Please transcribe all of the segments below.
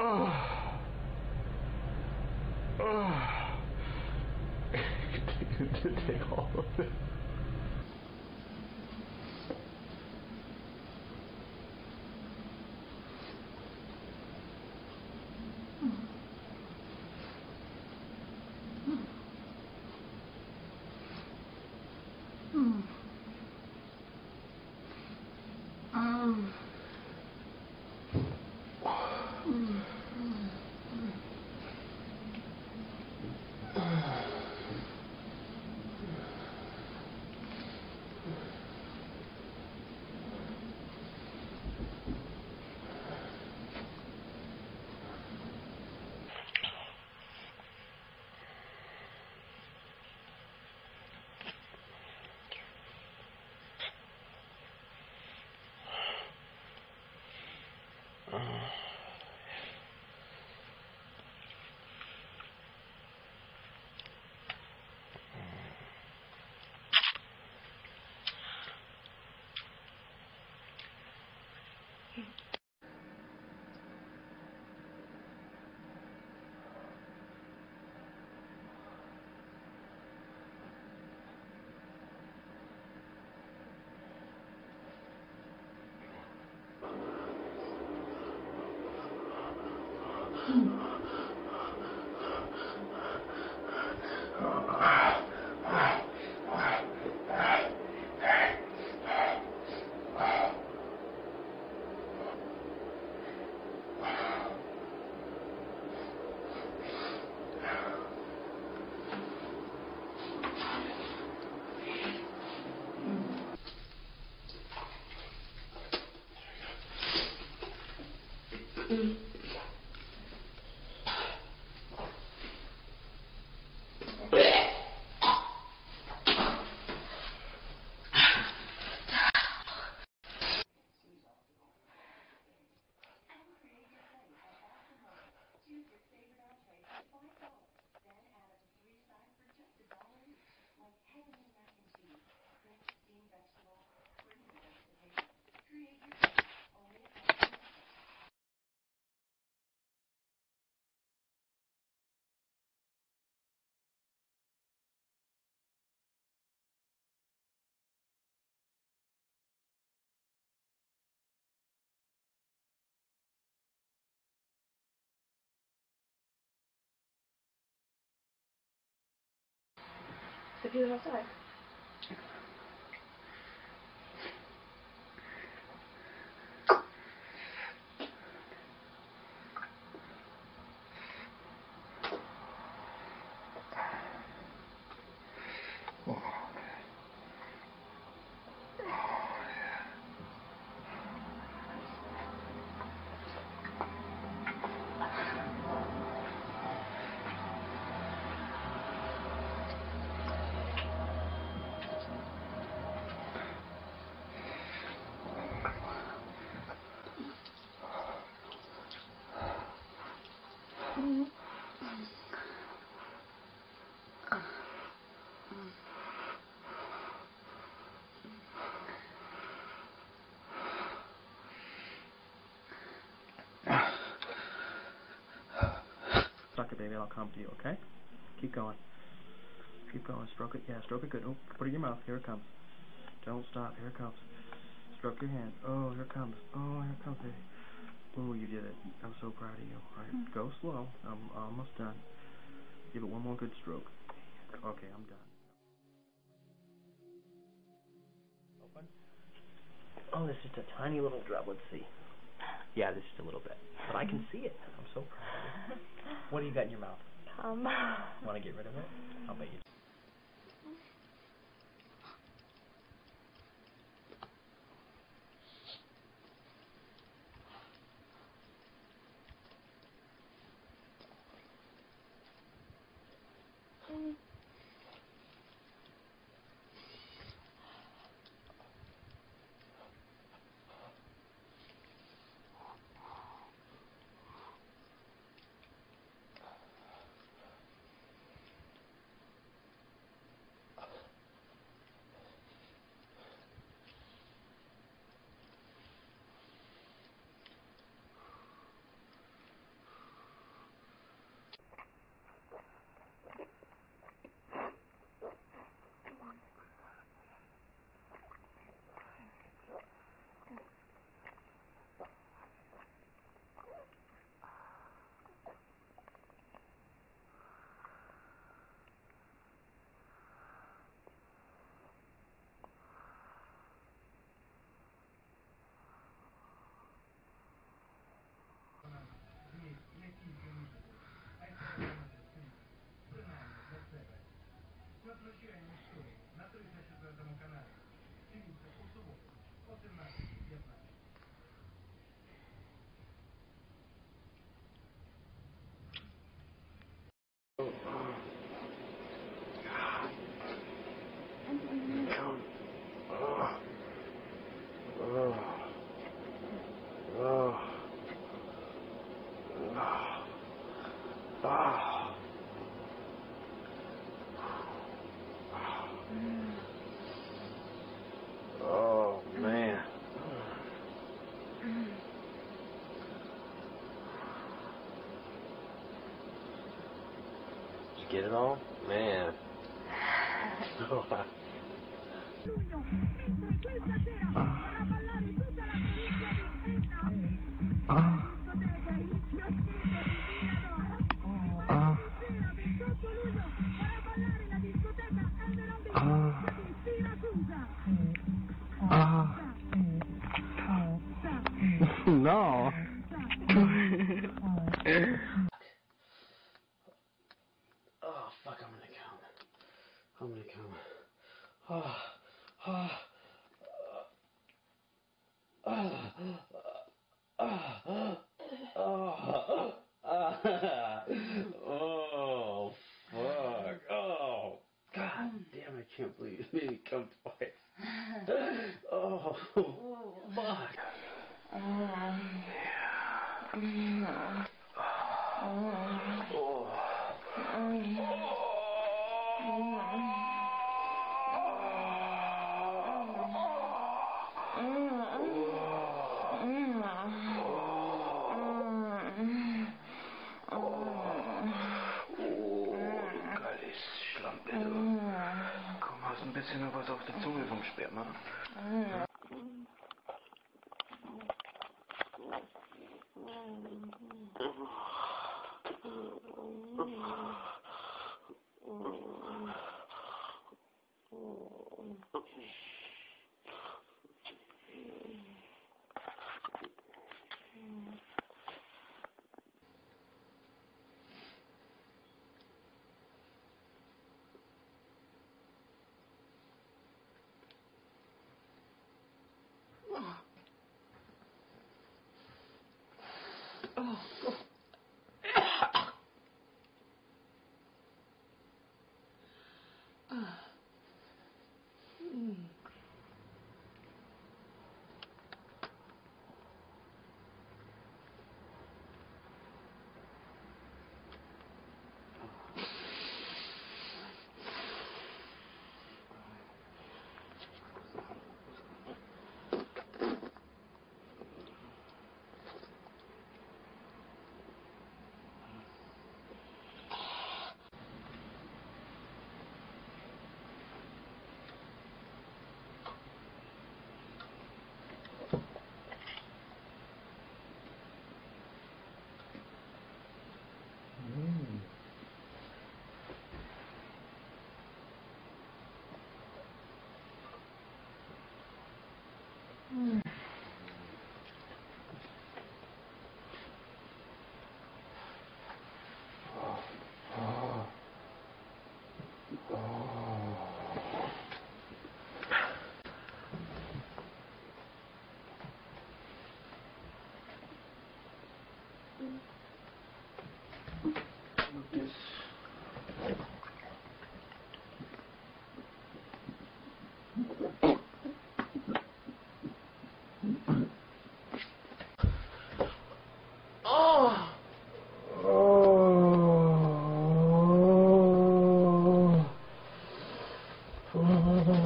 Oh. Oh. Take all of it. Mm. The view outside. Suck it, baby. I'll come to you, okay? Keep going. Keep going. Stroke it. Yeah, stroke it good. Oh, put it in your mouth. Here it comes. Don't stop. Here it comes. Stroke your hand. Oh, here it comes. Oh, here it comes, baby. Oh, you did it. I'm so proud of you. All right, mm-hmm. go slow. I'm almost done. Give it one more good stroke. Okay, I'm done. Open. Oh, there's just a tiny little drop. Let's see. Yeah, there's just a little bit. But I can see it. I'm so proud of you. What do you got in your mouth? Um, Come. Want to get rid of it? I'll bet you. You get it all? Man. oh, auf der Zunge vom Sperma?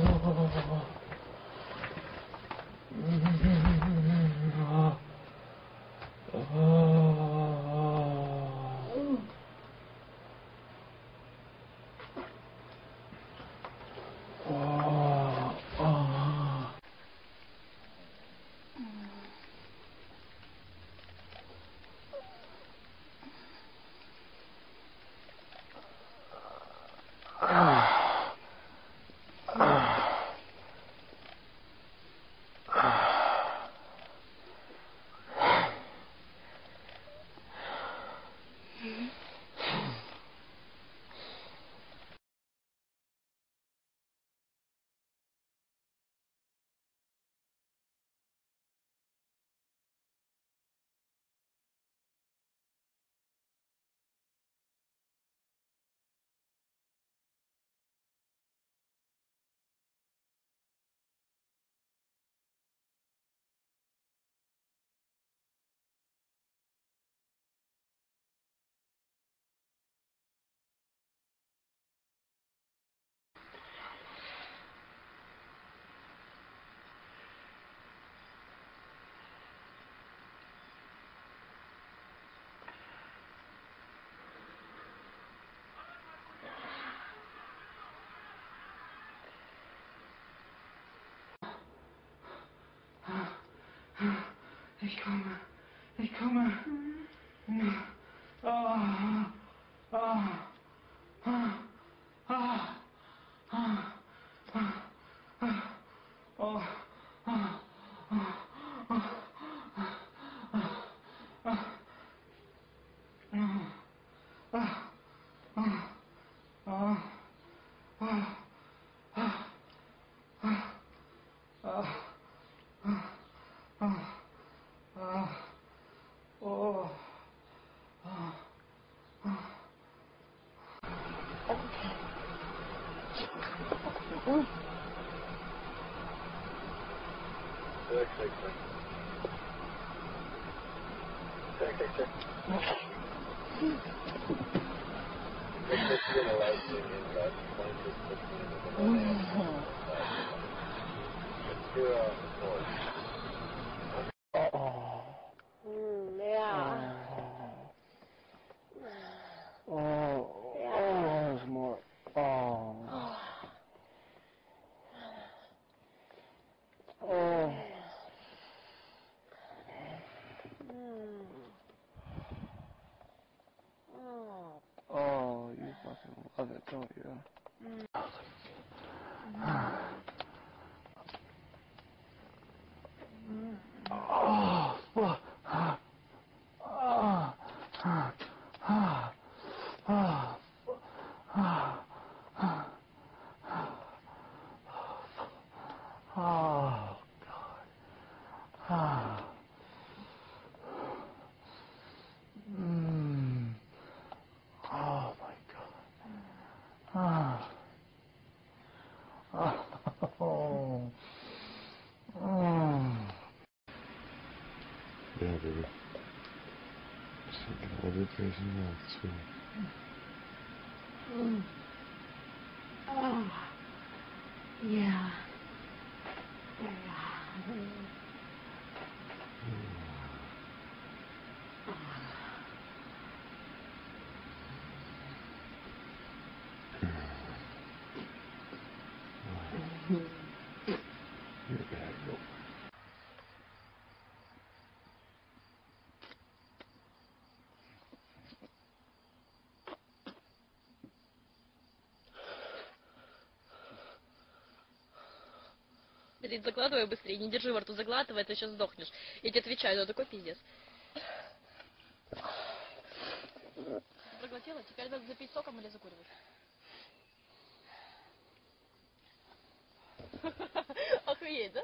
음. Ich komme. Ich komme. Oh. Oh. Oh. Let's do a noise. Mm, yeah. Oh, oh, there's more. Oh, oh. Oh, you fucking love it, don't you? Oh, God. Ah. Oh. Mm. Yeah, baby. Just look at all your crazy mouth, Блин, закладывай быстрее, не держи во рту, заглатывай, ты сейчас сдохнешь. Я тебе отвечаю, это такой пиздец. Проглотила, теперь надо запить соком или закуривать? Охуеть, да?